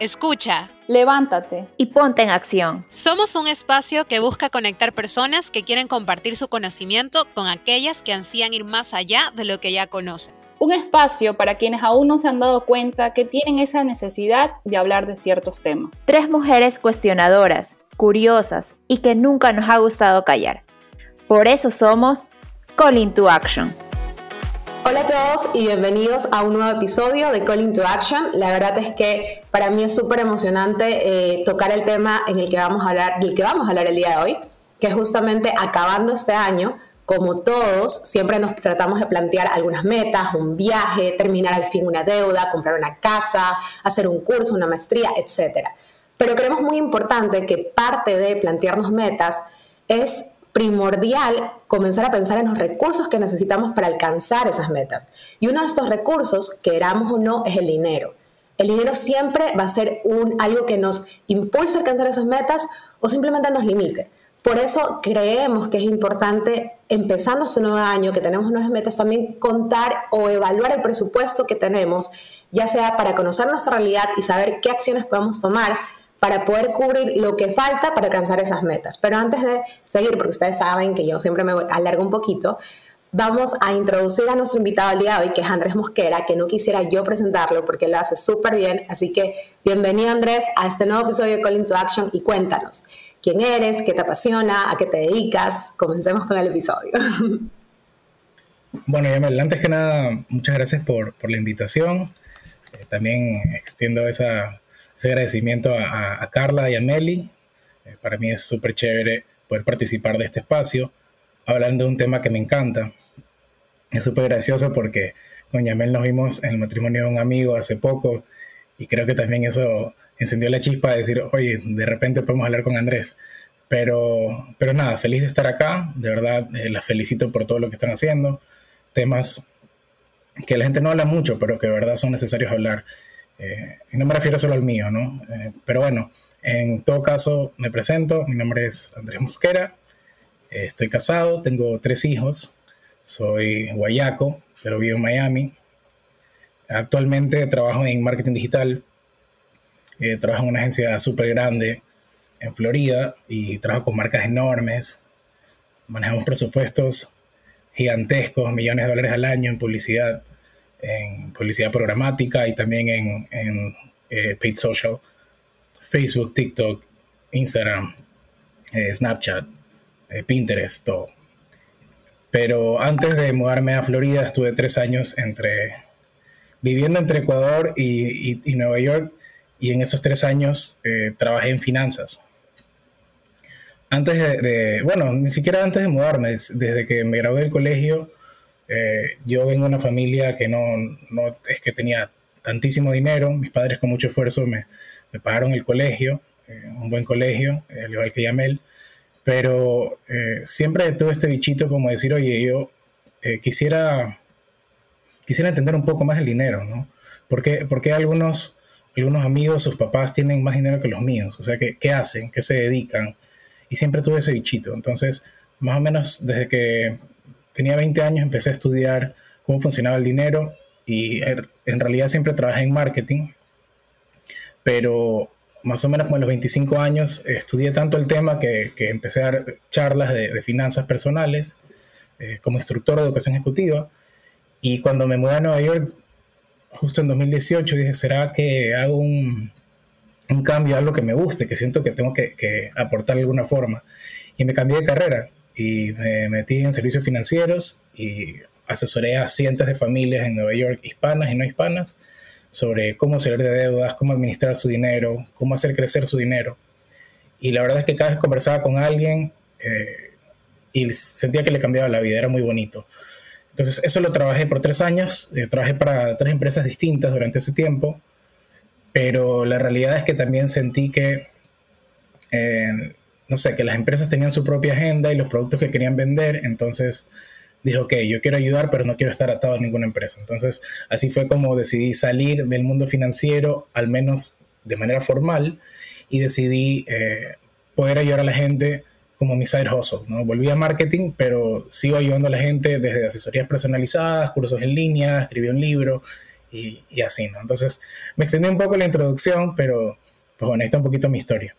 Escucha. Levántate. Y ponte en acción. Somos un espacio que busca conectar personas que quieren compartir su conocimiento con aquellas que ansían ir más allá de lo que ya conocen. Un espacio para quienes aún no se han dado cuenta que tienen esa necesidad de hablar de ciertos temas. Tres mujeres cuestionadoras, curiosas y que nunca nos ha gustado callar. Por eso somos Call into Action. Hola a todos y bienvenidos a un nuevo episodio de Calling to Action. La verdad es que para mí es súper emocionante eh, tocar el tema en el que vamos a hablar, del que vamos a hablar el día de hoy, que es justamente acabando este año. Como todos, siempre nos tratamos de plantear algunas metas, un viaje, terminar al fin una deuda, comprar una casa, hacer un curso, una maestría, etc. Pero creemos muy importante que parte de plantearnos metas es primordial comenzar a pensar en los recursos que necesitamos para alcanzar esas metas. Y uno de estos recursos, queramos o no, es el dinero. El dinero siempre va a ser un, algo que nos impulse a alcanzar esas metas o simplemente nos limite. Por eso creemos que es importante, empezando este nuevo año, que tenemos nuevas metas, también contar o evaluar el presupuesto que tenemos, ya sea para conocer nuestra realidad y saber qué acciones podemos tomar para poder cubrir lo que falta para alcanzar esas metas. Pero antes de seguir, porque ustedes saben que yo siempre me alargo un poquito, vamos a introducir a nuestro invitado al día de hoy, que es Andrés Mosquera, que no quisiera yo presentarlo porque lo hace súper bien. Así que bienvenido Andrés a este nuevo episodio de Call to Action y cuéntanos quién eres, qué te apasiona, a qué te dedicas. Comencemos con el episodio. Bueno, Yamel, antes que nada, muchas gracias por, por la invitación. Eh, también extiendo esa ese agradecimiento a, Carla y a Meli. Eh, para mí es súper chévere poder participar de este espacio, hablando de un tema que me encanta. Es súper gracioso porque con Yamel nos vimos en el matrimonio de un amigo hace poco y creo que también eso encendió la chispa de decir, oye, de repente podemos hablar con Andrés. Pero, pero nada, feliz de estar acá, de verdad, eh, las felicito por todo lo que están haciendo, temas que la gente no habla mucho, pero que de verdad son necesarios hablar. Eh, y no me refiero solo al mío, ¿no? Eh, pero bueno, en todo caso me presento, mi nombre es Andrés Mosquera, eh, estoy casado, tengo tres hijos, soy guayaco, pero vivo en Miami. Actualmente trabajo en marketing digital, trabajo en una agencia súper grande en Florida y trabajo con marcas enormes, manejamos presupuestos gigantescos, millones de dólares al año en publicidad en publicidad programática y también en, en eh, paid social, Facebook, TikTok, Instagram, eh, Snapchat, eh, Pinterest, todo. Pero antes de mudarme a Florida estuve tres años entre viviendo entre Ecuador y, y, Nueva York y en esos tres años trabajé en finanzas. Antes de, de, bueno, ni siquiera antes de mudarme, desde que me gradué del colegio, eh, yo vengo de una familia que no, no, es que tenía tantísimo dinero, mis padres con mucho esfuerzo me, pagaron el colegio, eh, un buen colegio, al igual que Yamel, pero eh, siempre tuve este bichito como decir, oye, yo quisiera, quisiera entender un poco más el dinero, ¿no? ¿Por qué, algunos, algunos amigos, sus papás tienen más dinero que los míos? O sea, ¿qué, ¿qué hacen? ¿Qué se dedican? Y siempre tuve ese bichito. Entonces, más o menos desde que tenía 20 años, empecé a estudiar cómo funcionaba el dinero y er, en realidad siempre trabajé en marketing, pero más o menos como a los 25 años estudié tanto el tema que, empecé a dar charlas de, finanzas personales eh, como instructor de educación ejecutiva y cuando me mudé a Nueva York, justo en 2018, dije, ¿será que hago un, un cambio, algo que me guste, que siento que tengo que, que aportar de alguna forma? Y me cambié de carrera y me metí en servicios financieros y asesoré a cientos de familias en Nueva York, hispanas y no hispanas, sobre cómo salir de deudas, cómo administrar su dinero, cómo hacer crecer su dinero. Y la verdad es que cada vez conversaba con alguien eh, y sentía que le cambiaba la vida, era muy bonito. Entonces, eso lo trabajé por tres años, eh, trabajé para tres empresas distintas durante ese tiempo, pero la realidad es que también sentí que eh, no sé, que las empresas tenían su propia agenda y los productos que querían vender, entonces dijo, ok, yo quiero ayudar, pero no quiero estar atado a ninguna empresa. Entonces, así fue como decidí salir del mundo financiero, al menos de manera formal, y decidí eh, poder ayudar a la gente como mi side hustle. ¿no? Volví a marketing, pero sigo ayudando a la gente desde asesorías personalizadas, cursos en línea, escribí un libro y, así, ¿no? Entonces, me extendí un poco la introducción, pero pues bueno, ahí está un poquito mi historia.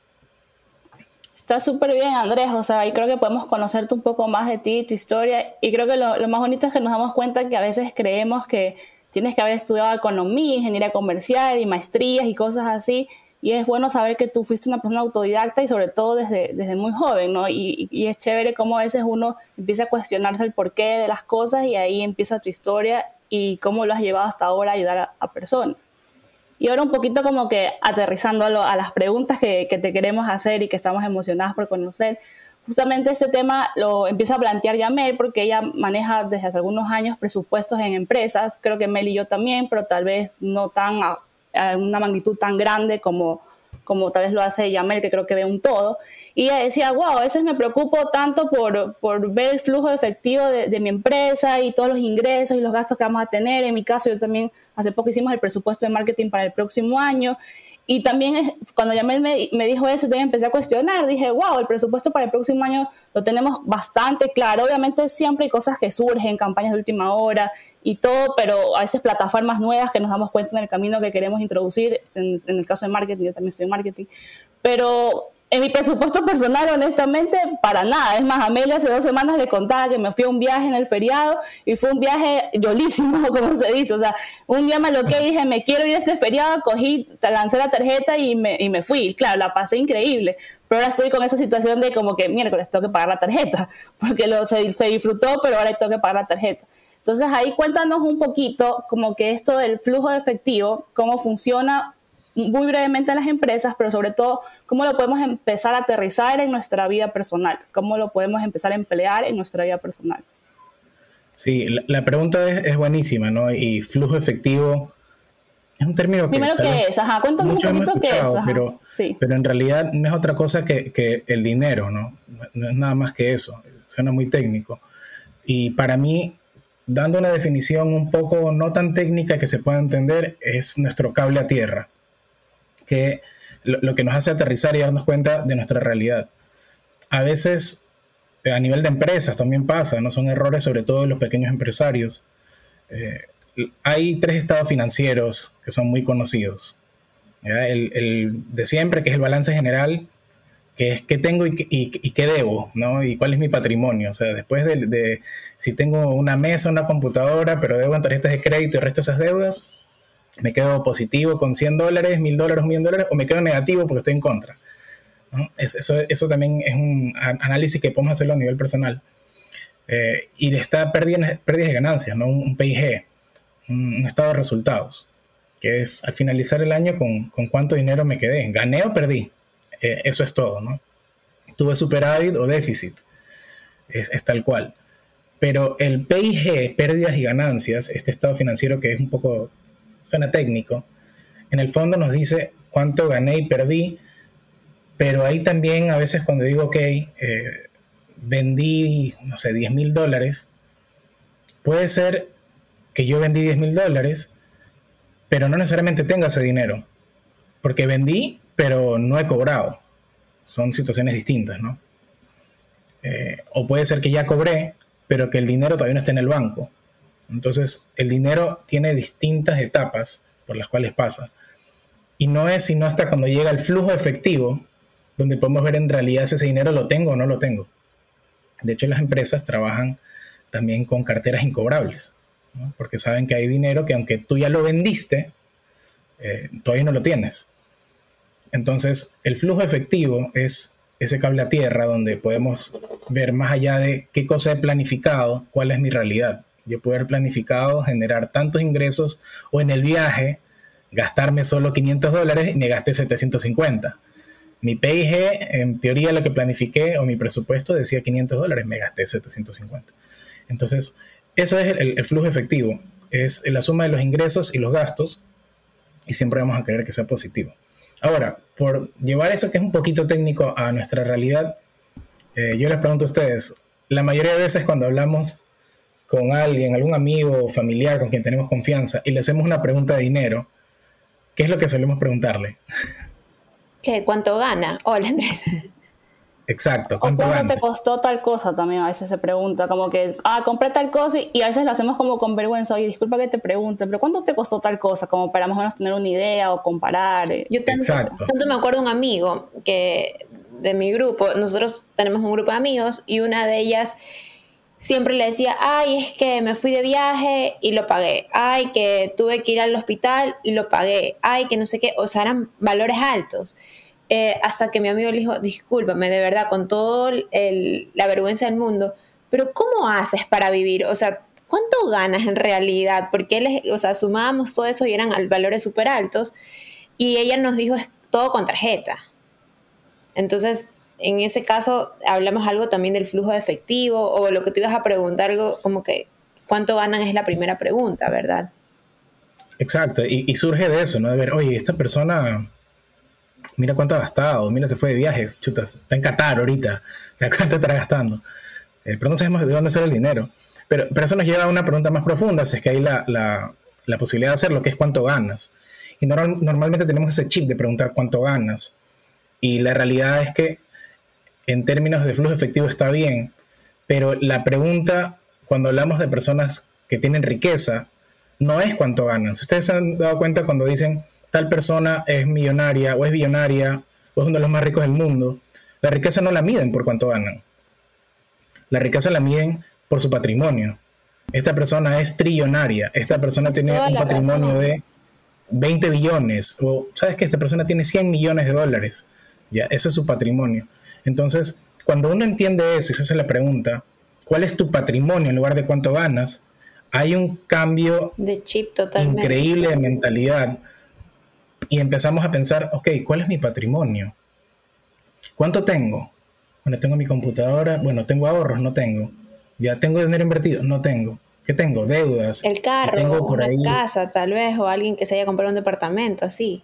Está súper bien, Andrés. O sea, y creo que podemos conocerte un poco más de ti, tu historia. Y creo que lo, más bonito es que nos damos cuenta que a veces creemos que tienes que haber estudiado economía, ingeniería comercial y maestrías y cosas así. Y es bueno saber que tú fuiste una persona autodidacta y sobre todo desde, desde muy joven, ¿no? Y, y es chévere cómo a veces uno empieza a cuestionarse el porqué de las cosas y ahí empieza tu historia y cómo lo has llevado hasta ahora a ayudar a, personas. Y ahora un poquito como que aterrizándolo a las preguntas que, que, te queremos hacer y que estamos emocionadas por conocer. Justamente este tema lo empieza a plantear ya Mel porque ella maneja desde hace algunos años presupuestos en empresas. Creo que Mel y yo también, pero tal vez no tan a, una magnitud tan grande como, como tal vez lo hace Yamel, que creo que ve un todo. Y ella decía, wow, a veces me preocupo tanto por, por ver el flujo efectivo de, de, mi empresa y todos los ingresos y los gastos que vamos a tener. En mi caso, yo también hace poco hicimos el presupuesto de marketing para el próximo año. Y también cuando Yamel me, me dijo eso, también empecé a cuestionar. Dije, wow, el presupuesto para el próximo año lo tenemos bastante claro. Obviamente siempre hay cosas que surgen, campañas de última hora y todo, pero a veces plataformas nuevas que nos damos cuenta en el camino que queremos introducir. En, en el caso de marketing, yo también estoy en marketing. Pero en mi presupuesto personal, honestamente, para nada. Es más, Amelia hace dos semanas le contaba que me fui a un viaje en el feriado y fue un viaje yolísimo, como se dice. O sea, un día me lo que dije, me quiero ir a este feriado, cogí, lancé la tarjeta y me, y me fui. Claro, la pasé increíble. Pero ahora estoy con esa situación de como que miércoles tengo que pagar la tarjeta, porque lo, se, se disfrutó, pero ahora tengo que pagar la tarjeta. Entonces ahí cuéntanos un poquito como que esto del flujo de efectivo, cómo funciona muy brevemente en las empresas, pero sobre todo cómo lo podemos empezar a aterrizar en nuestra vida personal, cómo lo podemos empezar a emplear en nuestra vida personal. Sí, la, pregunta es, buenísima, ¿no? Y flujo efectivo es un término que... Primero, ¿qué es? Ajá, cuéntame un poquito qué es. Pero, sí. pero en realidad no es otra cosa que, que el dinero, ¿no? No es nada más que eso, suena muy técnico. Y para mí, dando una definición un poco no tan técnica que se pueda entender, es nuestro cable a tierra que lo, que nos hace aterrizar y darnos cuenta de nuestra realidad. A veces, a nivel de empresas también pasa, no son errores sobre todo de los pequeños empresarios. Eh, hay tres estados financieros que son muy conocidos. El, de siempre, que es el balance general, que es qué tengo y, qué debo, ¿no? Y cuál es mi patrimonio. O sea, después de, de, si tengo una mesa, una computadora, pero debo en tarjetas de crédito y el resto de esas deudas, me quedo positivo con 100 dólares, 1000 dólares, un millón de dólares, o me quedo negativo porque estoy en contra. eso, eso, también es un análisis que podemos hacerlo a nivel personal. Eh, y está pérdidas, de ganancias, ¿no? un, PIG, un, estado de resultados, que es al finalizar el año con, con cuánto dinero me quedé. ¿Gané o perdí? Eh, eso es todo, ¿no? Tuve superávit o déficit. Es, es tal cual. Pero el PIG, pérdidas y ganancias, este estado financiero que es un poco técnico, en el fondo nos dice cuánto gané y perdí, pero ahí también a veces cuando digo, ok, eh, vendí, no sé, 10 mil dólares, puede ser que yo vendí 10 mil dólares, pero no necesariamente tenga ese dinero, porque vendí, pero no he cobrado. Son situaciones distintas, ¿no? Eh, o puede ser que ya cobré, pero que el dinero todavía no esté en el banco. Entonces, el dinero tiene distintas etapas por las cuales pasa. Y no es sino hasta cuando llega el flujo efectivo, donde podemos ver en realidad si ese dinero lo tengo o no lo tengo. De hecho, las empresas trabajan también con carteras incobrables, porque saben que hay dinero que aunque tú ya lo vendiste, eh, todavía no lo tienes. Entonces, el flujo efectivo es ese cable a tierra donde podemos ver más allá de qué cosa he planificado, cuál es mi realidad. Yo puedo haber planificado generar tantos ingresos o en el viaje gastarme solo 500 dólares y me gasté 750. Mi PIG, en teoría lo que planifiqué o mi presupuesto decía 500 dólares, me gasté 750. Entonces, eso es el, flujo efectivo, es la suma de los ingresos y los gastos y siempre vamos a querer que sea positivo. Ahora, por llevar eso que es un poquito técnico a nuestra realidad, eh, yo les pregunto a ustedes, la mayoría de veces cuando hablamos con alguien, algún amigo o familiar con quien tenemos confianza y le hacemos una pregunta de dinero, ¿qué es lo que solemos preguntarle? ¿Qué? ¿Cuánto gana? Hola Andrés. Exacto. ¿Cuánto, te costó tal cosa? También a veces se pregunta, como que, ah, compré tal cosa y, a veces lo hacemos como con vergüenza. Oye, disculpa que te pregunte, pero ¿cuánto te costó tal cosa? Como para más o menos tener una idea o comparar. Yo tanto, tanto me acuerdo un amigo que de mi grupo, nosotros tenemos un grupo de amigos y una de ellas siempre le decía, ay, es que me fui de viaje y lo pagué, ay, que tuve que ir al hospital y lo pagué, ay, que no sé qué, o sea, eran valores altos. Eh, hasta que mi amigo le dijo, discúlpame, de verdad, con toda la vergüenza del mundo, pero ¿cómo haces para vivir? O sea, ¿cuánto ganas en realidad? Porque él, o sea, sumábamos todo eso y eran valores súper altos y ella nos dijo, es todo con tarjeta. Entonces, en ese caso, hablamos algo también del flujo de efectivo o lo que tú ibas a preguntar, algo como que cuánto ganan es la primera pregunta, ¿verdad? Exacto, y, surge de eso, ¿no? De ver, oye, esta persona, mira cuánto ha gastado, mira, se fue de viajes, chutas, está en Qatar ahorita, o sea, cuánto estará gastando. Eh, pero no sabemos de dónde sale el dinero. Pero, pero eso nos lleva a una pregunta más profunda, si es que hay la, la, la posibilidad de hacer lo que es cuánto ganas. Y normalmente tenemos ese chip de preguntar cuánto ganas. Y la realidad es que en términos de flujo efectivo está bien, pero la pregunta cuando hablamos de personas que tienen riqueza no es cuánto ganan. Si ustedes se han dado cuenta cuando dicen tal persona es millonaria o es billonaria o es uno de los más ricos del mundo, la riqueza no la miden por cuánto ganan. La riqueza la miden por su patrimonio. Esta persona es trillonaria, esta persona tiene un patrimonio de 20 billones, o sabes que esta persona tiene 100 millones de dólares. Ya, ese es su patrimonio. Entonces, cuando uno entiende eso y se hace la pregunta, ¿cuál es tu patrimonio en lugar de cuánto ganas? Hay un cambio de chip totalmente. increíble de mentalidad y empezamos a pensar, ok, ¿cuál es mi patrimonio? ¿Cuánto tengo? Bueno, tengo mi computadora, bueno, tengo ahorros, no tengo. Ya tengo dinero invertido, no tengo. ¿Qué tengo? Deudas. El carro, tengo por una casa, tal vez, o alguien que se haya comprado un departamento, así.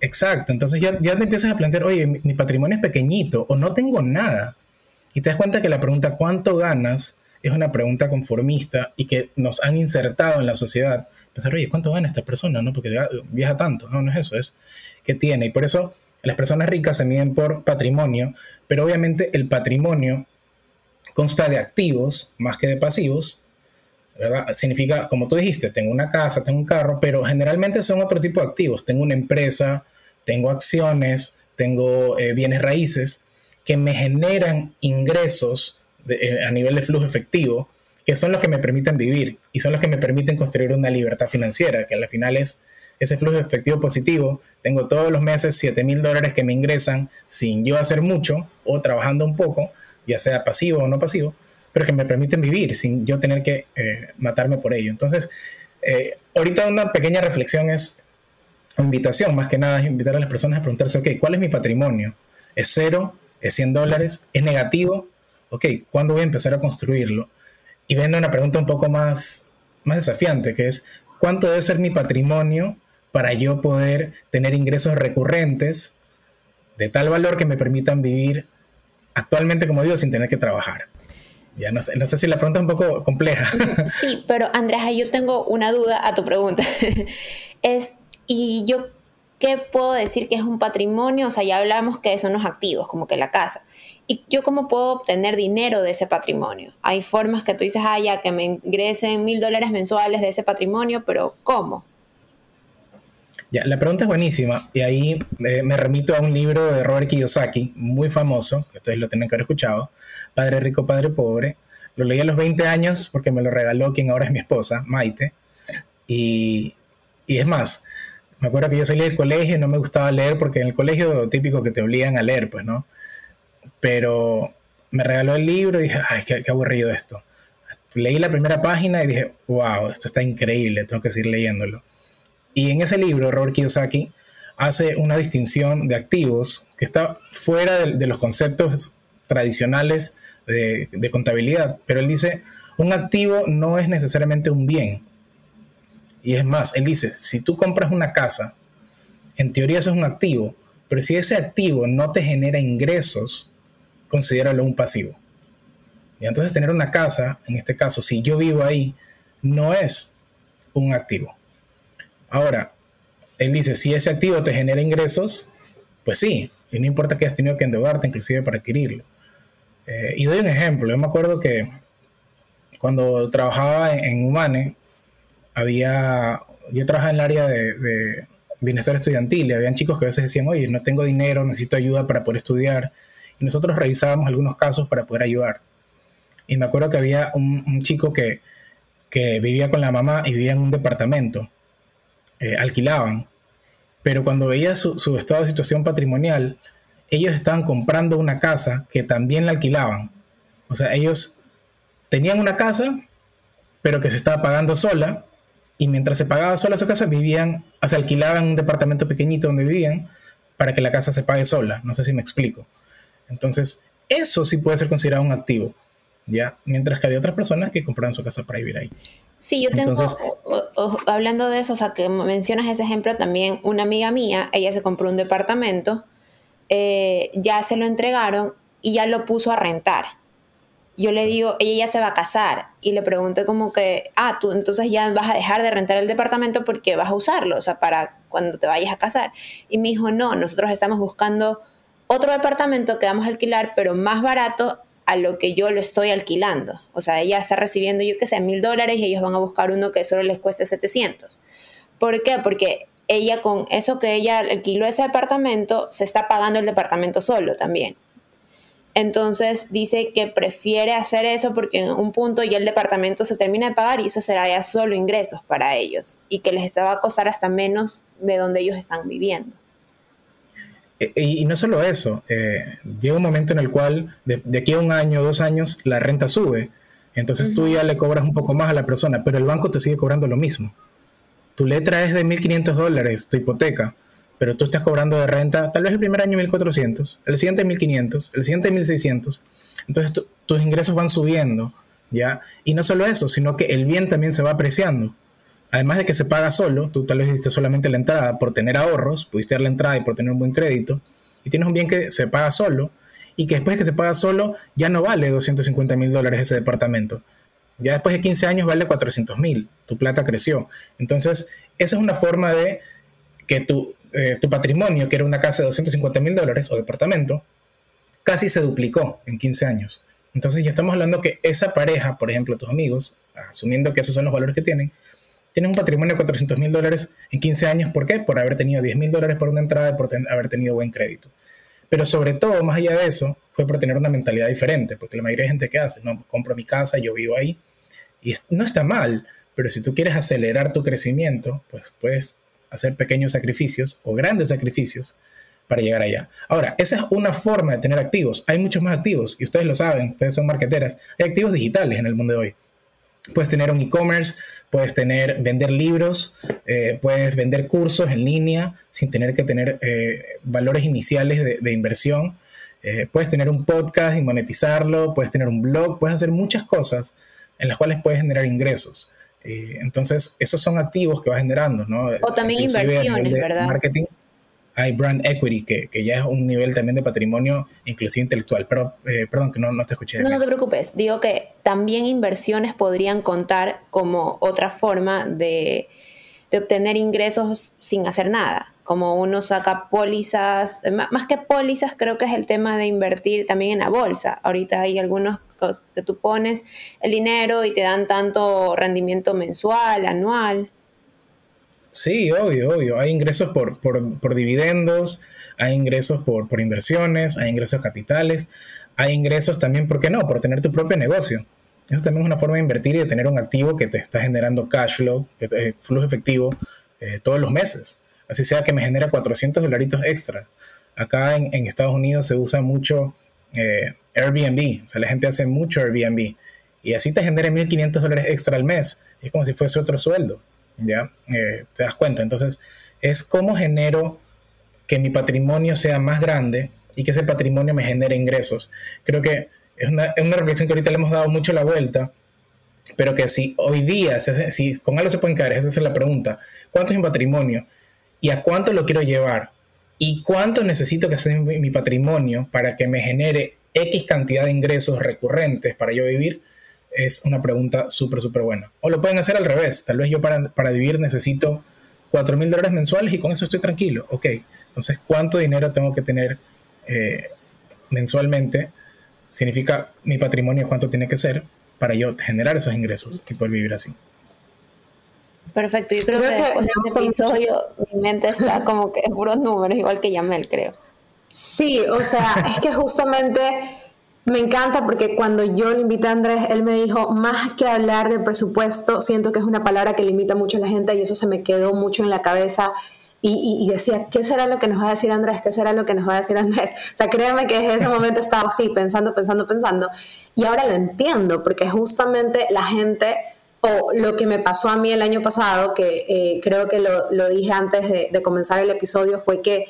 Exacto, entonces ya, ya te empiezas a plantear, oye, mi, patrimonio es pequeñito o no tengo nada. Y te das cuenta que la pregunta ¿cuánto ganas? es una pregunta conformista y que nos han insertado en la sociedad. Pensar, oye, ¿cuánto gana esta persona? ¿No? Porque viaja tanto. No, no es eso, es que tiene. Y por eso las personas ricas se miden por patrimonio, pero obviamente el patrimonio consta de activos más que de pasivos. ¿Verdad? Significa, como tú dijiste, tengo una casa, tengo un carro, pero generalmente son otro tipo de activos. Tengo una empresa, tengo acciones, tengo eh, bienes raíces que me generan ingresos eh, a nivel de flujo efectivo, que son los que me permiten vivir y son los que me permiten construir una libertad financiera, que al final es ese flujo efectivo positivo. Tengo todos los meses 7 mil dólares que me ingresan sin yo hacer mucho o trabajando un poco, ya sea pasivo o no pasivo, pero que me permiten vivir sin yo tener que eh, matarme por ello. Entonces, ahorita una pequeña reflexión es invitación, más que nada, es invitar a las personas a preguntarse, ok, ¿cuál es mi patrimonio? ¿Es cero? ¿Es 100 dólares? ¿Es negativo? Ok, ¿cuándo voy a empezar a construirlo? Y viene una pregunta un poco más, más desafiante, que es, ¿cuánto debe ser mi patrimonio para yo poder tener ingresos recurrentes de tal valor que me permitan vivir actualmente, como digo, sin tener que trabajar? Ya no sé, no sé si la pregunta es un poco compleja. Sí, pero Andrés, yo tengo una duda a tu pregunta. es, y yo, ¿qué puedo decir que es un patrimonio? O sea, ya hablamos que son los activos, como que la casa. ¿Y yo cómo puedo obtener dinero de ese patrimonio? Hay formas que tú dices, ah, ya, que me ingresen mil dólares mensuales de ese patrimonio, pero ¿cómo? Ya, la pregunta es buenísima y ahí eh, me remito a un libro de Robert Kiyosaki, muy famoso, que ustedes lo tienen que haber escuchado, Padre Rico, Padre Pobre. Lo leí a los 20 años porque me lo regaló quien ahora es mi esposa, Maite. Y, y es más, me acuerdo que yo salí del colegio y no me gustaba leer porque en el colegio típico que te obligan a leer, pues, ¿no? Pero me regaló el libro y dije, ay, qué, aburrido esto. Leí la primera página y dije, wow, esto está increíble, tengo que seguir leyéndolo. Y en ese libro, Robert Kiyosaki hace una distinción de activos que está fuera de, los conceptos tradicionales de, contabilidad, pero él dice, un activo no es necesariamente un bien, y es más, él dice, si tú compras una casa, en teoría eso es un activo, pero si ese activo no te genera ingresos, considéralo un pasivo. Y entonces tener una casa, en este caso, si yo vivo ahí, no es un activo. Ahora, él dice, si ese activo te genera ingresos, pues sí, Y no importa que hayas tenido que endeudarte inclusive para adquirirlo. Eh, y doy un ejemplo. Yo me acuerdo que cuando trabajaba en, Humane, había, yo trabajaba en el área de, bienestar estudiantil y habían chicos que a veces decían, oye, no tengo dinero, necesito ayuda para poder estudiar. Y nosotros revisábamos algunos casos para poder ayudar. Y me acuerdo que había un, chico que, vivía con la mamá y vivía en un departamento. Eh, alquilaban. Pero cuando veía su, su, estado de situación patrimonial, ellos estaban comprando una casa que también la alquilaban. O sea, ellos tenían una casa, pero que se estaba pagando sola. Y mientras se pagaba sola su casa, vivían, o sea, alquilaban un departamento pequeñito donde vivían para que la casa se pague sola. No sé si me explico. Entonces, eso sí puede ser considerado un activo. ¿ya? Mientras que había otras personas que compraron su casa para vivir ahí. Sí, yo tengo, hablando de eso, o sea, que mencionas ese ejemplo también, una amiga mía, ella se compró un departamento, eh, ya se lo entregaron y ya lo puso a rentar. Yo le digo, ella ya se va a casar y le pregunté como que, ah, tú entonces ya vas a dejar de rentar el departamento porque vas a usarlo, o sea, para cuando te vayas a casar. Y me dijo, no, nosotros estamos buscando otro departamento que vamos a alquilar, pero más barato a lo que yo lo estoy alquilando. O sea, ella está recibiendo, yo qué sé, mil dólares y ellos van a buscar uno que solo les cueste 700. ¿Por qué? Porque ella con eso que ella alquiló ese departamento, se está pagando el departamento solo también. Entonces dice que prefiere hacer eso porque en un punto ya el departamento se termina de pagar y eso será ya solo ingresos para ellos y que les va a costar hasta menos de donde ellos están viviendo. Eh, y, no solo eso, eh, llega un momento en el cual de, aquí a un año, dos años, la renta sube. Entonces tú ya le cobras un poco más a la persona, pero el banco te sigue cobrando lo mismo. Tu letra es de 1.500 dólares, tu hipoteca, pero tú estás cobrando de renta tal vez el primer año 1.400, el siguiente 1.500, el siguiente 1.600. Entonces tus ingresos van subiendo, ¿ya? Y no solo eso, sino que el bien también se va apreciando además de que se paga solo, tú tal vez diste solamente la entrada por tener ahorros, pudiste dar la entrada y por tener un buen crédito, y tienes un bien que se paga solo, y que después de que se paga solo ya no vale 250 mil dólares ese departamento. Ya después de 15 años vale 400 mil, tu plata creció. Entonces, esa es una forma de que tu, eh, tu patrimonio, que era una casa de 250 mil dólares o departamento, casi se duplicó en 15 años. Entonces ya estamos hablando que esa pareja, por ejemplo, tus amigos, asumiendo que esos son los valores que tienen, tienen un patrimonio de 400 mil dólares en 15 años. ¿Por qué? Por haber tenido 10 mil dólares por una entrada y por haber tenido buen crédito. Pero sobre todo, más allá de eso, fue por tener una mentalidad diferente, porque la mayoría de gente que hace, no, compro mi casa, yo vivo ahí, y no está mal, pero si tú quieres acelerar tu crecimiento, pues puedes hacer pequeños sacrificios o grandes sacrificios para llegar allá. Ahora, esa es una forma de tener activos. Hay muchos más activos, y ustedes lo saben, ustedes son marqueteras. Hay activos digitales en el mundo de hoy. Puedes tener un e-commerce, puedes tener, vender libros, eh, puedes vender cursos en línea sin tener que tener eh, valores iniciales de, inversión. Eh, puedes tener un podcast y monetizarlo, puedes tener un blog, puedes hacer muchas cosas en las cuales puedes generar ingresos. entonces, esos son activos que vas generando, ¿no? O también inversiones, ¿verdad? Marketing hay brand equity, que, que, ya es un nivel también de patrimonio inclusive intelectual. Pero, eh, perdón, que no, no te escuché. No, no te preocupes. Digo que también inversiones podrían contar como otra forma de, de obtener ingresos sin hacer nada. Como uno saca pólizas, más que pólizas, creo que es el tema de invertir también en la bolsa. Ahorita hay algunos que tú pones el dinero y te dan tanto rendimiento mensual, anual. Sí, obvio, obvio. Hay ingresos por, por, dividendos, hay ingresos por, por, inversiones, hay ingresos capitales, hay ingresos también, ¿por qué no? Por tener tu propio negocio. Eso también es una forma de invertir y de tener un activo que te está generando cash flow, eh, flujo efectivo eh, todos los meses. Así sea que me genera 400 dolaritos extra. Acá en, Estados Unidos se usa mucho eh, Airbnb, o sea, la gente hace mucho Airbnb. Y así te genera 1.500 dólares extra al mes. Es como si fuese otro sueldo. ¿ya? Te das cuenta. Entonces, es cómo genero que mi patrimonio sea más grande y que ese patrimonio me genere ingresos. Creo que es una, reflexión que ahorita le hemos dado mucho la vuelta, pero que si hoy día, si con algo se puede caer, esa es la pregunta, ¿cuánto es mi patrimonio? ¿Y a cuánto lo quiero llevar? ¿Y cuánto necesito que sea mi patrimonio para que me genere X cantidad de ingresos recurrentes para yo vivir? es una pregunta súper, súper buena. O lo pueden hacer al revés. Tal vez yo para, para vivir necesito 4 mil dólares mensuales y con eso estoy tranquilo. Ok, entonces, ¿cuánto dinero tengo que tener eh, mensualmente, significa mi patrimonio cuánto tiene que ser para yo generar esos ingresos y poder vivir así. Perfecto, yo creo, que, después de este episodio mi mente está como que puros números, igual que Yamel, creo. Sí, o sea, es que justamente me encanta porque cuando yo le invité a Andrés, él me dijo, más que hablar de presupuesto, siento que es una palabra que limita mucho a la gente y eso se me quedó mucho en la cabeza. Y, decía, ¿qué será lo que nos va a decir Andrés? ¿Qué será lo que nos va a decir Andrés? O sea, créeme que en ese momento estaba así, pensando, pensando, pensando. Y ahora lo entiendo, porque justamente la gente, o lo que me pasó a mí el año pasado, que eh, creo que lo, dije antes de, de comenzar el episodio, fue que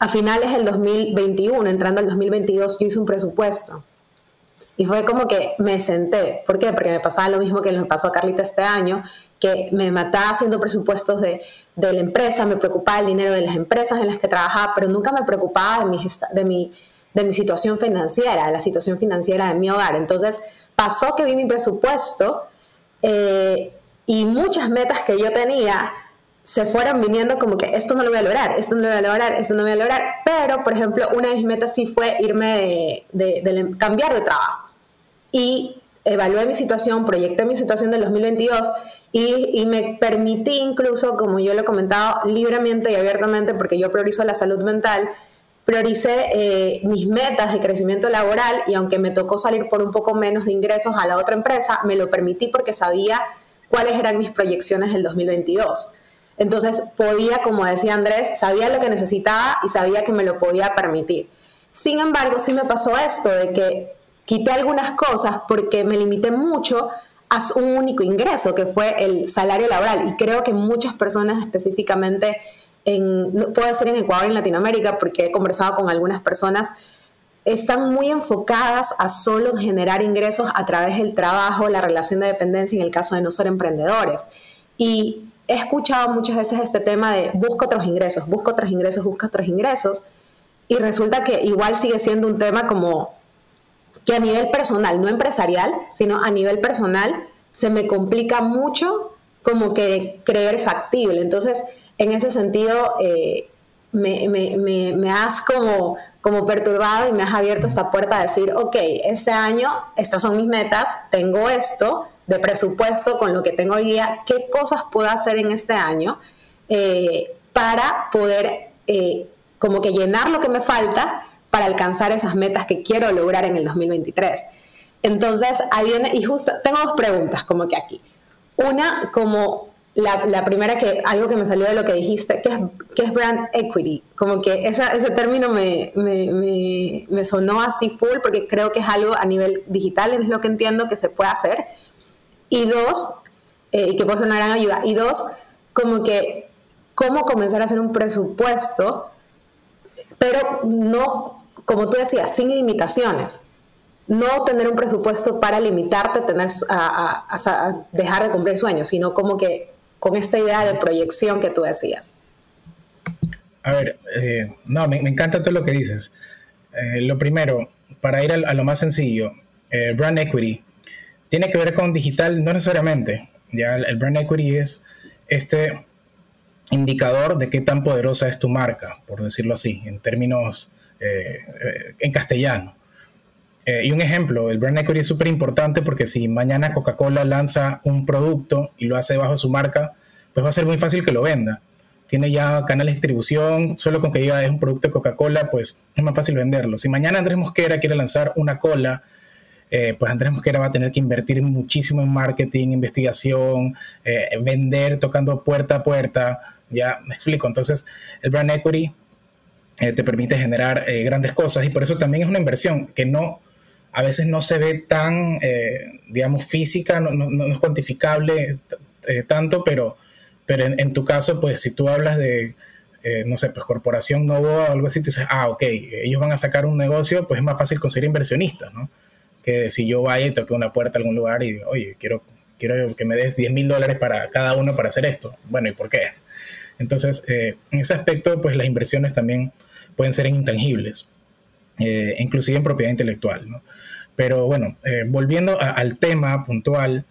a finales del 2021, entrando al 2022, yo hice un presupuesto. Y fue como que me senté. ¿Por qué? Porque me pasaba lo mismo que nos pasó a Carlita este año, que me mataba haciendo presupuestos de, de la empresa, me preocupaba el dinero de las empresas en las que trabajaba, pero nunca me preocupaba de mi, de mi, de mi situación financiera, de la situación financiera de mi hogar. Entonces pasó que vi mi presupuesto eh, y muchas metas que yo tenía se fueron viniendo como que esto no lo voy a lograr, esto no lo voy a lograr, esto no lo voy a lograr. Pero, por ejemplo, una de mis metas sí fue irme de, cambiar de trabajo. Y evalué mi situación, proyecté mi situación del 2022 y, me permití incluso, como yo lo he comentado, libremente y abiertamente, porque yo priorizo la salud mental, prioricé eh, mis metas de crecimiento laboral y aunque me tocó salir por un poco menos de ingresos a la otra empresa, me lo permití porque sabía cuáles eran mis proyecciones del 2022. Entonces podía, como decía Andrés, sabía lo que necesitaba y sabía que me lo podía permitir. Sin embargo, sí me pasó esto de que quité algunas cosas porque me limité mucho a un único ingreso, que fue el salario laboral. Y creo que muchas personas específicamente, en, puede ser en Ecuador y en Latinoamérica, porque he conversado con algunas personas, están muy enfocadas a solo generar ingresos a través del trabajo, la relación de dependencia en el caso de no ser emprendedores. Y he escuchado muchas veces este tema de busco otros ingresos, busco otros ingresos, busco otros ingresos, y resulta que igual sigue siendo un tema como que a nivel personal, no empresarial, sino a nivel personal, se me complica mucho como que creer factible. Entonces, en ese sentido, eh, me, has como, como perturbado y me has abierto esta puerta a decir, ok, este año estas son mis metas, tengo esto, de presupuesto con lo que tengo hoy día, qué cosas puedo hacer en este año eh, para poder eh, como que llenar lo que me falta para alcanzar esas metas que quiero lograr en el 2023. Entonces, ahí viene, y justo, tengo dos preguntas como que aquí. Una, como la, primera, que algo que me salió de lo que dijiste, que es, que es brand equity. Como que ese término me, me, sonó así full porque creo que es algo a nivel digital, es lo que entiendo que se puede hacer, y dos, eh, que puede ser una gran ayuda. Y dos, como que cómo comenzar a hacer un presupuesto, pero no, como tú decías, sin limitaciones. No tener un presupuesto para limitarte tener, a, dejar de cumplir sueños, sino como que con esta idea de proyección que tú decías. A ver, eh, no, me, encanta todo lo que dices. Eh, lo primero, para ir a, lo más sencillo, brand equity tiene que ver con digital, no necesariamente. Ya el brand equity es este indicador de qué tan poderosa es tu marca, por decirlo así, en términos eh, en castellano. Eh, y un ejemplo, el brand equity es súper importante porque si mañana Coca-Cola lanza un producto y lo hace bajo su marca, pues va a ser muy fácil que lo venda. Tiene ya canal de distribución, solo con que diga es un producto de Coca-Cola, pues es más fácil venderlo. Si mañana Andrés Mosquera quiere lanzar una cola eh, pues Andrés Mosquera va a tener que invertir muchísimo en marketing, investigación, vender tocando puerta a puerta. Ya me explico. Entonces, el brand equity eh, te permite generar grandes cosas y por eso también es una inversión que no, a veces no se ve tan, digamos, física, no, es cuantificable tanto, pero, pero en, tu caso, pues si tú hablas de, no sé, pues corporación Novoa o algo así, tú dices, ah, ok, ellos van a sacar un negocio, pues es más fácil conseguir inversionistas, ¿no? que si yo vaya y toque una puerta a algún lugar y oye, quiero, quiero que me des 10 mil dólares para cada uno para hacer esto. Bueno, ¿y por qué? Entonces, eh, en ese aspecto, pues las inversiones también pueden ser intangibles, eh, inclusive en propiedad intelectual. Pero bueno, eh, volviendo al tema puntual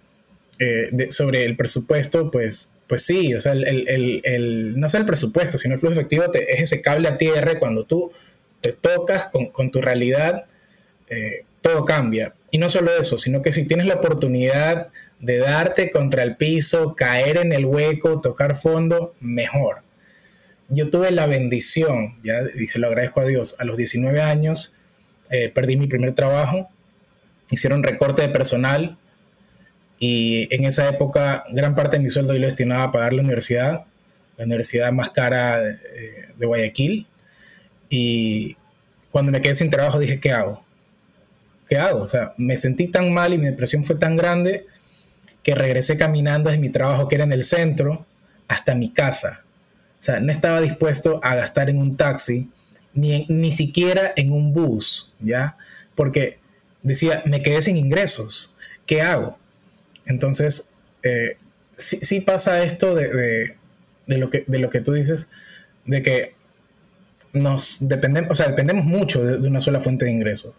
sobre el presupuesto, pues, pues sí, o sea, el, el, el, no es el presupuesto, sino el flujo efectivo te, es ese cable a tierra cuando tú te tocas con, tu realidad, todo cambia. Y no solo eso, sino que si tienes la oportunidad de darte contra el piso, caer en el hueco, tocar fondo, mejor. Yo tuve la bendición, ya, y se lo agradezco a Dios, a los 19 años eh, perdí mi primer trabajo, hicieron recorte de personal y en esa época gran parte de mi sueldo yo lo destinaba a pagar la universidad, la universidad más cara de, eh, de Guayaquil. Y cuando me quedé sin trabajo dije, ¿qué hago? ¿Qué hago? O sea, me sentí tan mal y mi depresión fue tan grande que regresé caminando desde mi trabajo, que era en el centro, hasta mi casa. O sea, no estaba dispuesto a gastar en un taxi, ni, ni siquiera en un bus, ¿ya? Porque decía, me quedé sin ingresos, ¿qué hago? Entonces, eh, sí, pasa esto de, lo que, de lo que tú dices, de que nos dependemos, o sea, dependemos mucho de, una sola fuente de ingresos,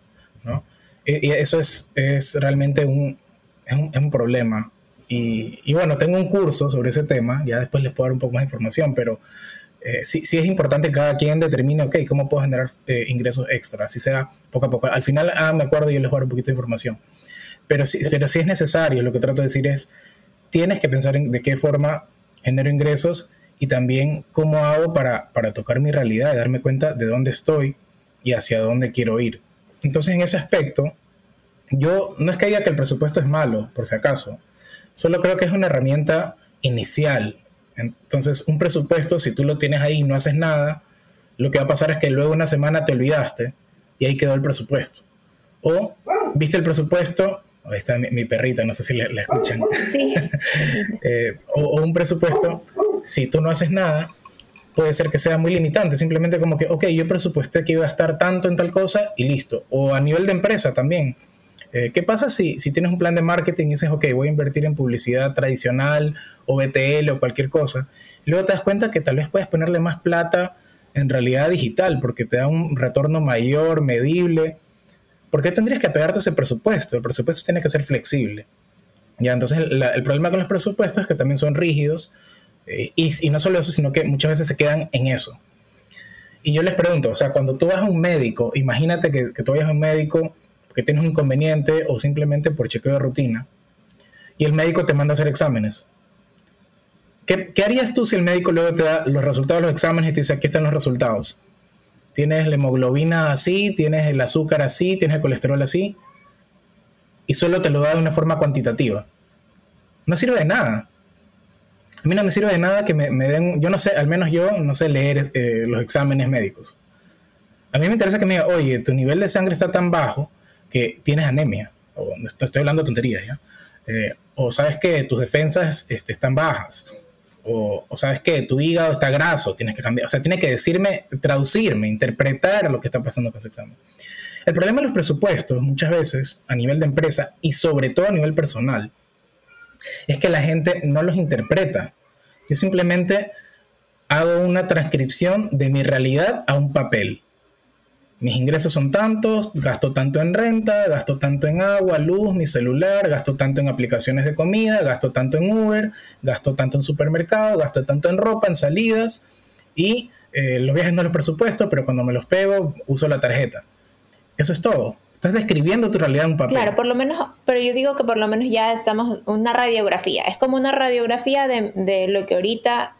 ¿no? Eso es, es realmente un, es un, es un problema. Y, y, bueno, tengo un curso sobre ese tema, ya después les puedo dar un poco más de información, pero eh, sí, sí, es importante que cada quien determine, ok, cómo puedo generar eh, ingresos extra, así sea poco a poco. Al final, ah, me acuerdo yo les voy a dar un poquito de información. Pero sí, pero sí es necesario, lo que trato de decir es, tienes que pensar en de qué forma genero ingresos y también cómo hago para, para tocar mi realidad y darme cuenta de dónde estoy y hacia dónde quiero ir. Entonces, en ese aspecto, yo no es que diga que el presupuesto es malo, por si acaso, solo creo que es una herramienta inicial. Entonces, un presupuesto, si tú lo tienes ahí y no haces nada, lo que va a pasar es que luego una semana te olvidaste y ahí quedó el presupuesto. O viste el presupuesto, ahí está mi, perrita, no sé si la, escuchan. Sí. Eh, o, un presupuesto, si tú no haces nada, puede ser que sea muy limitante, simplemente como que, ok, yo presupuesté que iba a estar tanto en tal cosa y listo. O a nivel de empresa también. Eh, ¿Qué pasa si, si tienes un plan de marketing y dices, ok, voy a invertir en publicidad tradicional o BTL o cualquier cosa? Luego te das cuenta que tal vez puedes ponerle más plata en realidad digital porque te da un retorno mayor, medible. ¿Por qué tendrías que apegarte a ese presupuesto? El presupuesto tiene que ser flexible. Ya, entonces el, problema con los presupuestos es que también son rígidos eh, y, no solo eso, sino que muchas veces se quedan en eso. Y yo les pregunto, o sea, cuando tú vas a un médico, imagínate que, que tú vayas a un médico que tienes un inconveniente o simplemente por chequeo de rutina y el médico te manda a hacer exámenes. ¿Qué, harías tú si el médico luego te da los resultados de los exámenes y te dice aquí están los resultados? Tienes la hemoglobina así, tienes el azúcar así, tienes el colesterol así y solo te lo da de una forma cuantitativa. No sirve de nada. A mí no me sirve de nada que me, den, yo no sé, al menos yo no sé leer eh, los exámenes médicos. A mí me interesa que me diga, oye, tu nivel de sangre está tan bajo que tienes anemia, o estoy hablando de tonterías, ¿ya? Eh, o sabes que tus defensas este, están bajas, o, sabes que tu hígado está graso, tienes que cambiar, o sea, tiene que decirme, traducirme, interpretar lo que está pasando con ese examen. El problema de los presupuestos, muchas veces, a nivel de empresa y sobre todo a nivel personal, es que la gente no los interpreta. Yo simplemente hago una transcripción de mi realidad a un papel mis ingresos son tantos, gasto tanto en renta, gasto tanto en agua, luz, mi celular, gasto tanto en aplicaciones de comida, gasto tanto en Uber, gasto tanto en supermercado, gasto tanto en ropa, en salidas y eh, los viajes no los presupuesto, pero cuando me los pego uso la tarjeta. Eso es todo. Estás describiendo tu realidad en un papel. Claro, por lo menos, pero yo digo que por lo menos ya estamos una radiografía. Es como una radiografía de, lo que ahorita,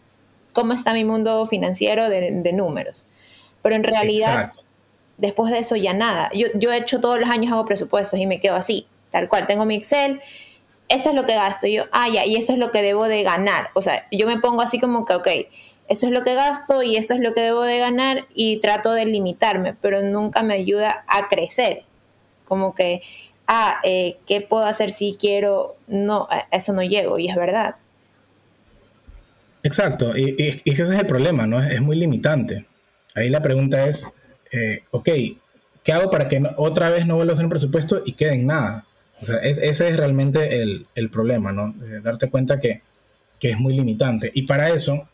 cómo está mi mundo financiero de, números. Pero en realidad después de eso ya nada. Yo, yo he hecho todos los años, hago presupuestos y me quedo así, tal cual. Tengo mi Excel, esto es lo que gasto. yo, ah, ya, y esto es lo que debo de ganar. O sea, yo me pongo así como que, ok, esto es lo que gasto y esto es lo que debo de ganar y trato de limitarme, pero nunca me ayuda a crecer. Como que, ah, eh, ¿qué puedo hacer si quiero? No, a eso no llego y es verdad. Exacto, y, y, ese es el problema, ¿no? Es muy limitante. Ahí la pregunta es, eh, ok, ¿qué hago para que otra vez no vuelva a hacer un presupuesto y quede en nada? O sea, ese es realmente el, problema, ¿no? darte cuenta que, es muy limitante. Y para eso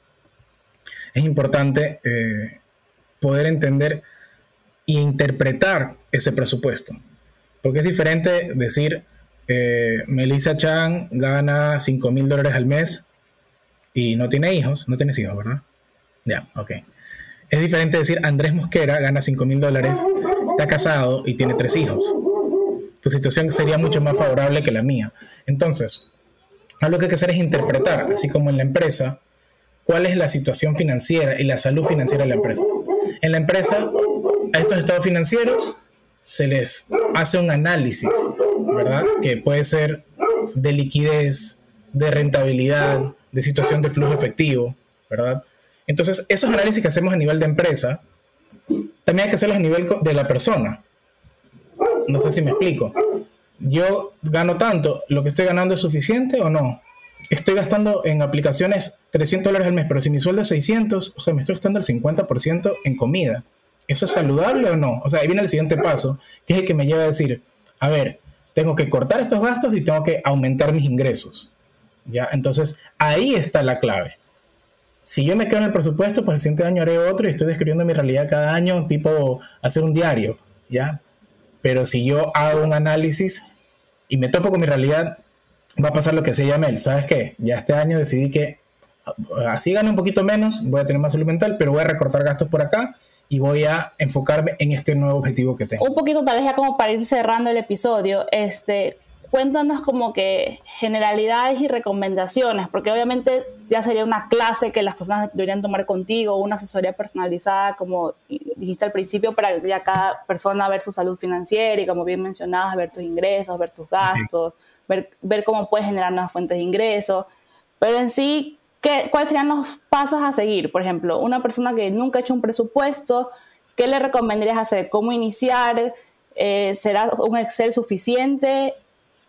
es importante eh, poder entender e interpretar ese presupuesto. Porque es diferente decir, eh, Melissa Chan gana 5 mil dólares al mes y no tiene hijos, no tienes hijos, ¿verdad? Ya, ok. Es diferente decir Andrés Mosquera gana 5 mil dólares, está casado y tiene tres hijos. Tu situación sería mucho más favorable que la mía. Entonces, lo que hay que hacer es interpretar, así como en la empresa, cuál es la situación financiera y la salud financiera de la empresa. En la empresa, a estos estados financieros se les hace un análisis, ¿verdad? Que puede ser de liquidez, de rentabilidad, de situación de flujo efectivo, ¿verdad? Entonces, esos análisis que hacemos a nivel de empresa, también hay que hacerlos a nivel de la persona. No sé si me explico. Yo gano tanto, ¿lo que estoy ganando es suficiente o no? Estoy gastando en aplicaciones 300 dólares al mes, pero si mi sueldo es 600, o sea, me estoy gastando el 50% en comida. ¿Eso es saludable o no? O sea, ahí viene el siguiente paso, que es el que me lleva a decir, a ver, tengo que cortar estos gastos y tengo que aumentar mis ingresos. ¿Ya? Entonces, ahí está la clave. Si yo me quedo en el presupuesto, pues el siguiente año haré otro y estoy describiendo mi realidad cada año, tipo hacer un diario, ¿ya? Pero si yo hago un análisis y me topo con mi realidad, va a pasar lo que se llama él. ¿Sabes qué? Ya este año decidí que así gano un poquito menos, voy a tener más salud mental, pero voy a recortar gastos por acá y voy a enfocarme en este nuevo objetivo que tengo. Un poquito tal vez ya como para ir cerrando el episodio, este, cuéntanos como que generalidades y recomendaciones, porque obviamente ya sería una clase que las personas deberían tomar contigo, una asesoría personalizada, como dijiste al principio, para ya cada persona ver su salud financiera y como bien mencionabas, ver tus ingresos, ver tus gastos, ver, ver cómo puedes generar nuevas fuentes de ingresos, pero en sí, ¿qué, ¿cuáles serían los pasos a seguir? Por ejemplo, una persona que nunca ha hecho un presupuesto, ¿qué le recomendarías hacer? ¿Cómo iniciar? Eh, ¿Será un Excel suficiente?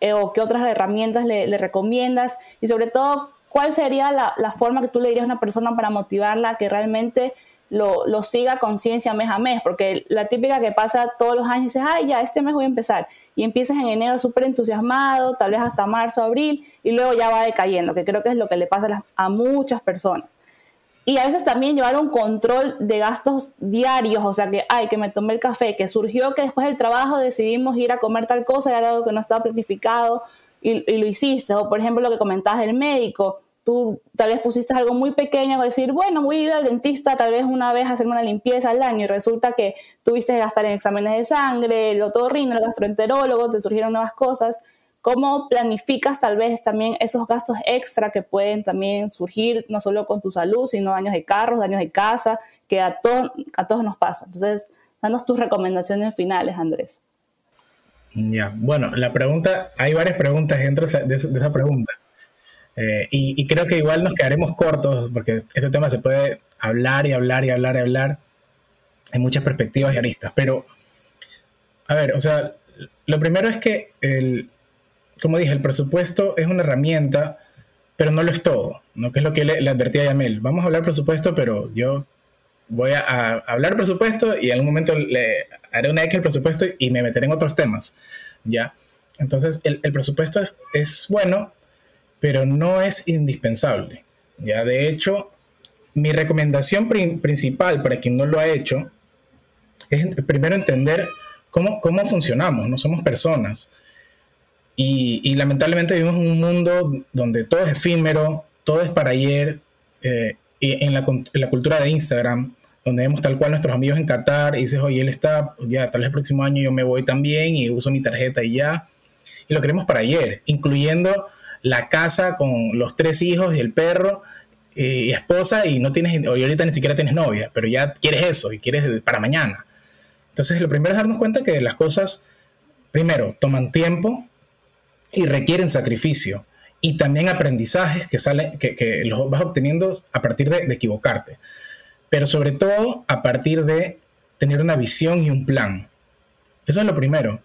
Eh, o qué otras herramientas le, recomiendas y sobre todo cuál sería la, forma que tú le dirías a una persona para motivarla a que realmente lo, lo siga conciencia mes a mes, porque la típica que pasa todos los años y dices, ay, ya, este mes voy a empezar, y empiezas en enero súper entusiasmado, tal vez hasta marzo, abril, y luego ya va decayendo, que creo que es lo que le pasa a muchas personas. Y a veces también llevar un control de gastos diarios, o sea que, ay, que me tomé el café, que surgió que después del trabajo decidimos ir a comer tal cosa y era algo que no estaba planificado y, lo hiciste. O por ejemplo lo que comentabas del médico, tú tal vez pusiste algo muy pequeño, decir, bueno, voy a ir al dentista tal vez una vez a hacerme una limpieza al año y resulta que tuviste que gastar en exámenes de sangre, el otorrino, el gastroenterólogo, te surgieron nuevas cosas ¿Cómo planificas tal vez también esos gastos extra que pueden también surgir no solo con tu salud, sino daños de carros, daños de casa, que a, todos nos pasa? Entonces, danos tus recomendaciones finales, Andrés. Ya, bueno, la pregunta, hay varias preguntas dentro de esa, pregunta. Eh, y, y, creo que igual nos quedaremos cortos porque este tema se puede hablar y hablar y hablar y hablar en muchas perspectivas y aristas. Pero, a ver, o sea, lo primero es que el, como dije, el presupuesto es una herramienta, pero no lo es todo, ¿no? Que es lo que le, advertí a Yamel. Vamos a hablar presupuesto, pero yo voy a, hablar presupuesto y en algún momento le haré una X al presupuesto y me meteré en otros temas, ¿ya? Entonces, el, presupuesto es, bueno, pero no es indispensable, ¿ya? De hecho, mi recomendación principal para quien no lo ha hecho es primero entender cómo, cómo funcionamos, no somos personas. Y, lamentablemente vivimos en un mundo donde todo es efímero, todo es para ayer, eh, y en la, cultura de Instagram, donde vemos tal cual nuestros amigos en Qatar y dices, oye, él está, ya tal vez el próximo año yo me voy también y uso mi tarjeta y ya. Y lo queremos para ayer, incluyendo la casa con los tres hijos y el perro eh, y esposa y no tienes, o ahorita ni siquiera tienes novia, pero ya quieres eso y quieres para mañana. Entonces lo primero es darnos cuenta que las cosas, primero, toman tiempo, y requieren sacrificio y también aprendizajes que, salen, que, los vas obteniendo a partir de, equivocarte, pero sobre todo a partir de tener una visión y un plan. Eso es lo primero.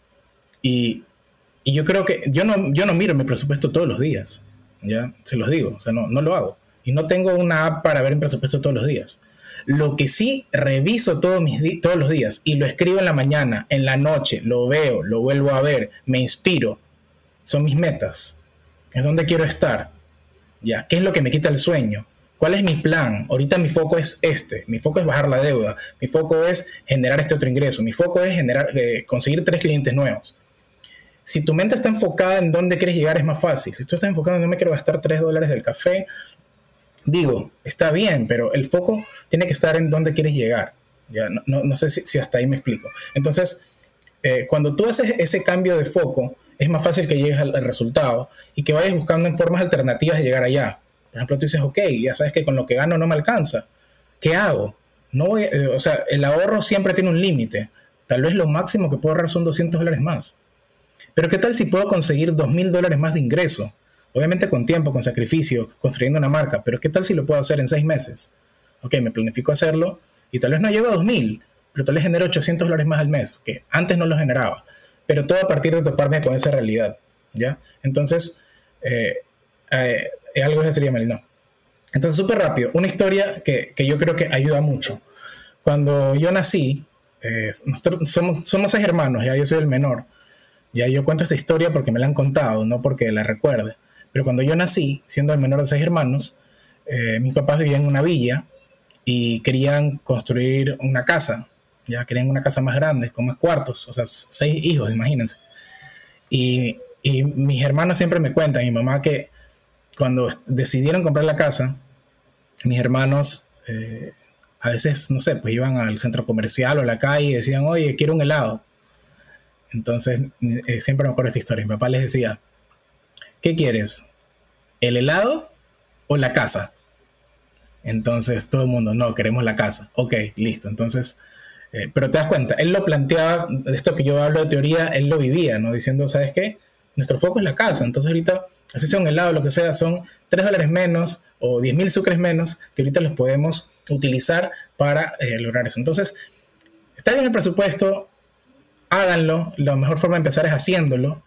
Y, yo creo que yo no, yo no miro mi presupuesto todos los días, ya se los digo, o sea, no, no lo hago. Y no tengo una app para ver mi presupuesto todos los días. Lo que sí reviso todos, mis todos los días y lo escribo en la mañana, en la noche, lo veo, lo vuelvo a ver, me inspiro, son mis metas, es donde quiero estar, ¿ya? ¿Qué es lo que me quita el sueño? ¿Cuál es mi plan? Ahorita mi foco es este, mi foco es bajar la deuda, mi foco es generar este otro ingreso, mi foco es generar, eh, conseguir tres clientes nuevos. Si tu mente está enfocada en dónde quieres llegar es más fácil. Si tú estás enfocado en no me quiero gastar tres dólares del café, digo, está bien, pero el foco tiene que estar en donde quieres llegar. Ya, no, sé si, hasta ahí me explico. Entonces, eh, cuando tú haces ese cambio de foco, es más fácil que llegues al, resultado y que vayas buscando en formas alternativas de llegar allá. Por ejemplo, tú dices, ok, ya sabes que con lo que gano no me alcanza. ¿Qué hago? No voy, eh, o sea, el ahorro siempre tiene un límite. Tal vez lo máximo que puedo ahorrar son 200 dólares más. Pero ¿qué tal si puedo conseguir 2.000 dólares más de ingreso? Obviamente con tiempo, con sacrificio, construyendo una marca, pero ¿qué tal si lo puedo hacer en seis meses? Ok, me planifico hacerlo y tal vez no llego a 2.000, pero tal vez genero 800 dólares más al mes, que antes no lo generaba. Pero todo a partir de toparme con esa realidad, ¿ya? Entonces, eh, eh, algo que sería mal, no. Entonces, súper rápido, una historia que, que, yo creo que ayuda mucho. Cuando yo nací, eh, nosotros somos, somos seis hermanos, ya yo soy el menor. Ya yo cuento esta historia porque me la han contado, no porque la recuerde. Pero cuando yo nací, siendo el menor de seis hermanos, eh, mis papás vivían en una villa y querían construir una casa. Ya querían una casa más grande, con más cuartos, o sea, seis hijos, imagínense. Y, y mis hermanos siempre me cuentan, mi mamá, que cuando decidieron comprar la casa, mis hermanos eh, a veces, no sé, pues iban al centro comercial o a la calle y decían, oye, quiero un helado. Entonces, eh, siempre me acuerdo esta historia. Mi papá les decía, ¿qué quieres? ¿El helado o la casa? Entonces, todo el mundo, no, queremos la casa. Ok, listo. Entonces, eh, pero te das cuenta, él lo planteaba, esto que yo hablo de teoría, él lo vivía, ¿no? Diciendo, ¿sabes qué? Nuestro foco es la casa. Entonces, ahorita, así sea un helado, lo que sea, son 3 dólares menos o 10 mil sucres menos que ahorita los podemos utilizar para eh, lograr eso. Entonces, está bien el presupuesto, háganlo, la mejor forma de empezar es haciéndolo,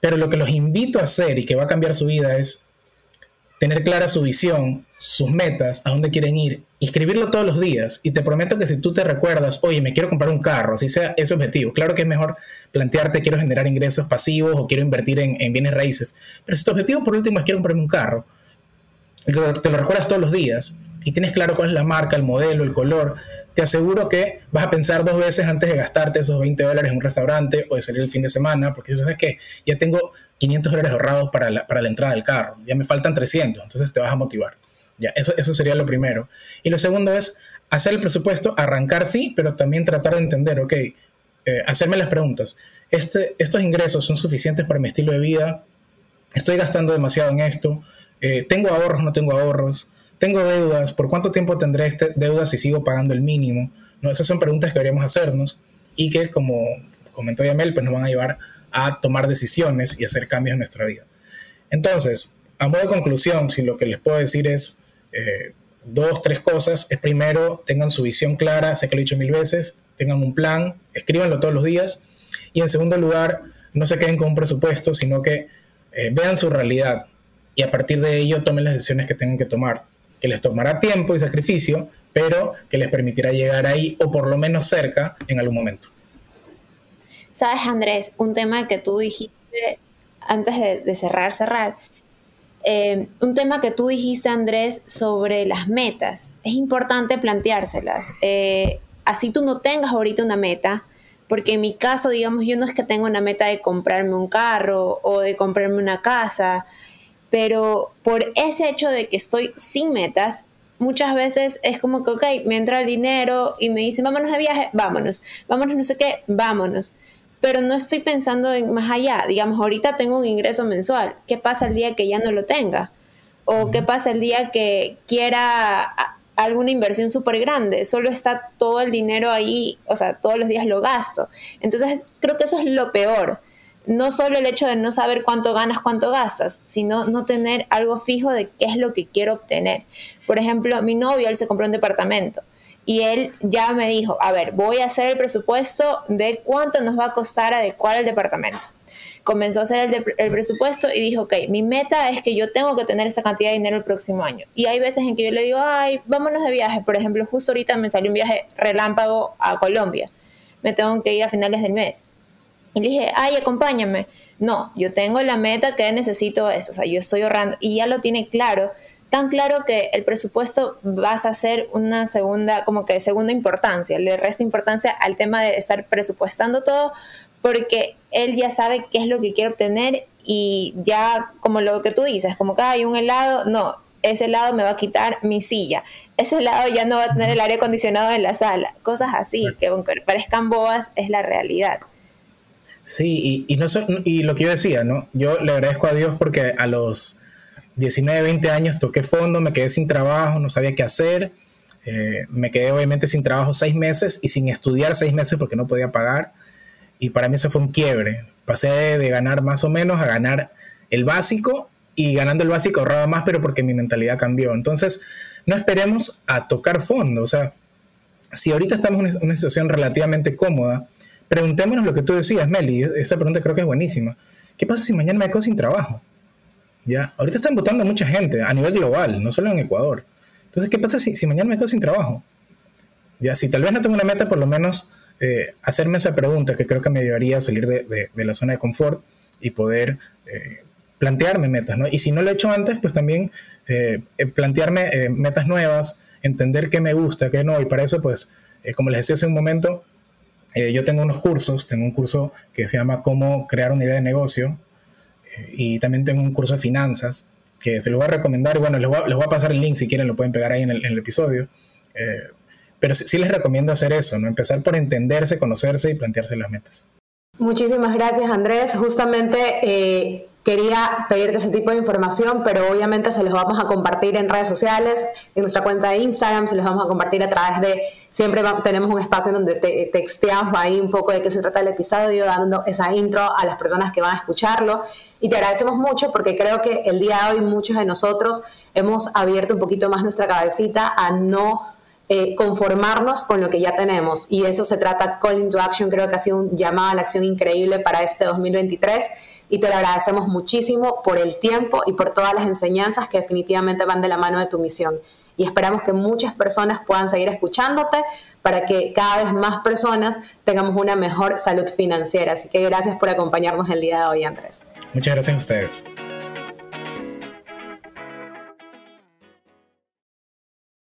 pero lo que los invito a hacer y que va a cambiar su vida es tener clara su visión, sus metas, a dónde quieren ir, escribirlo todos los días. Y te prometo que si tú te recuerdas, oye, me quiero comprar un carro, así sea ese objetivo. Claro que es mejor plantearte, quiero generar ingresos pasivos o quiero invertir en, bienes raíces. Pero si tu objetivo por último es quiero comprarme un carro, te lo recuerdas todos los días y tienes claro cuál es la marca, el modelo, el color, te aseguro que vas a pensar dos veces antes de gastarte esos 20 dólares en un restaurante o de salir el fin de semana, porque eso es que ya tengo 500 dólares ahorrados para la, para la entrada del carro, ya me faltan 300, entonces te vas a motivar. Ya, eso, eso sería lo primero. Y lo segundo es hacer el presupuesto, arrancar sí, pero también tratar de entender, ok, eh, hacerme las preguntas. Este, ¿Estos ingresos son suficientes para mi estilo de vida? ¿Estoy gastando demasiado en esto? Eh, ¿Tengo ahorros no tengo ahorros? Tengo deudas, ¿por cuánto tiempo tendré este, deudas si sigo pagando el mínimo? ¿No? Esas son preguntas que deberíamos hacernos y que, como comentó Yamel, pues nos van a llevar a tomar decisiones y hacer cambios en nuestra vida. Entonces, a modo de conclusión, si lo que les puedo decir es eh, dos, tres cosas, es primero, tengan su visión clara, sé que lo he dicho mil veces, tengan un plan, escríbanlo todos los días. Y en segundo lugar, no se queden con un presupuesto, sino que eh, vean su realidad y a partir de ello tomen las decisiones que tengan que tomar que les tomará tiempo y sacrificio, pero que les permitirá llegar ahí o por lo menos cerca en algún momento. Sabes, Andrés, un tema que tú dijiste antes de, cerrar, cerrar, eh, un tema que tú dijiste, Andrés, sobre las metas. Es importante planteárselas. Eh, así tú no tengas ahorita una meta, porque en mi caso, digamos, yo no es que tenga una meta de comprarme un carro o de comprarme una casa, pero por ese hecho de que estoy sin metas, muchas veces es como que, ok, me entra el dinero y me dicen, vámonos de viaje, vámonos, vámonos no sé qué, vámonos. Pero no estoy pensando en más allá. Digamos, ahorita tengo un ingreso mensual. ¿Qué pasa el día que ya no lo tenga? ¿O qué pasa el día que quiera alguna inversión súper grande? Solo está todo el dinero ahí, o sea, todos los días lo gasto. Entonces, creo que eso es lo peor no solo el hecho de no saber cuánto ganas, cuánto gastas, sino no tener algo fijo de qué es lo que quiero obtener. Por ejemplo, mi novio, él se compró un departamento y él ya me dijo, a ver, voy a hacer el presupuesto de cuánto nos va a costar adecuar el departamento. Comenzó a hacer el, presupuesto y dijo, ok, mi meta es que yo tengo que tener esa cantidad de dinero el próximo año. Y hay veces en que yo le digo, ay, vámonos de viaje. Por ejemplo, justo ahorita me salió un viaje relámpago a Colombia. Me tengo que ir a finales del mes y le dije, ay, acompáñame. No, yo tengo la meta que necesito eso, o sea, yo estoy ahorrando y ya lo tiene claro, tan claro que el presupuesto vas a ser una segunda, como que de segunda importancia, le resta importancia al tema de estar presupuestando todo porque él ya sabe qué es lo que quiere obtener y ya como lo que tú dices, como que hay un helado, no, ese lado me va a quitar mi silla, ese lado ya no va a tener el aire acondicionado en la sala, cosas así, que aunque parezcan boas, es la realidad. Sí, y, no y lo que yo decía, ¿no? Yo le agradezco a Dios porque a los 19, 20 años toqué fondo, me quedé sin trabajo, no sabía qué hacer, eh, me quedé obviamente sin trabajo seis meses y sin estudiar seis meses porque no podía pagar. Y para mí eso fue un quiebre. Pasé de ganar más o menos a ganar el básico y ganando el básico ahorraba más, pero porque mi mentalidad cambió. Entonces, no esperemos a tocar fondo. O sea, si ahorita estamos en una situación relativamente cómoda, preguntémonos lo que tú decías, Meli. Esa pregunta creo que es buenísima. ¿Qué pasa si mañana me quedo sin trabajo? ¿Ya? Ahorita están votando mucha gente a nivel global, no solo en Ecuador. Entonces, ¿qué pasa si, si mañana me quedo sin trabajo? Ya, si tal vez no tengo una meta, por lo menos eh, hacerme esa pregunta que creo que me ayudaría a salir de, la zona de confort y poder eh, plantearme metas, ¿no? Y si no lo he hecho antes, pues también eh, plantearme eh, metas nuevas, entender qué me gusta, qué no, y para eso, pues, como les decía hace un momento, yo tengo unos cursos, tengo un curso que se llama Cómo crear una idea de negocio, y también tengo un curso de finanzas, que se los voy a recomendar, y bueno, les voy a, pasar el link si quieren, lo pueden pegar ahí en el, episodio. pero sí, sí, les recomiendo hacer eso, ¿no? Empezar por entenderse, conocerse y plantearse las metas. Muchísimas gracias, Andrés. Justamente quería pedirte ese tipo de información, pero obviamente se los vamos a compartir en redes sociales, en nuestra cuenta de Instagram, se los vamos a compartir a través de, siempre tenemos un espacio donde te, texteamos ahí un poco de qué se trata el episodio, dando esa intro a las personas que van a escucharlo. Y te agradecemos mucho porque creo que el día de hoy muchos de nosotros hemos abierto un poquito más nuestra cabecita a no eh, conformarnos con lo que ya tenemos. Y eso se trata, Call into Action, creo que ha sido un llamado a la acción increíble para este 2023 y te lo agradecemos muchísimo por el tiempo y por todas las enseñanzas que definitivamente van de la mano de tu misión. Y esperamos que muchas personas puedan seguir escuchándote para que cada vez más personas tengamos una mejor salud financiera. Así que gracias por acompañarnos el día de hoy, Andrés. Muchas gracias a ustedes.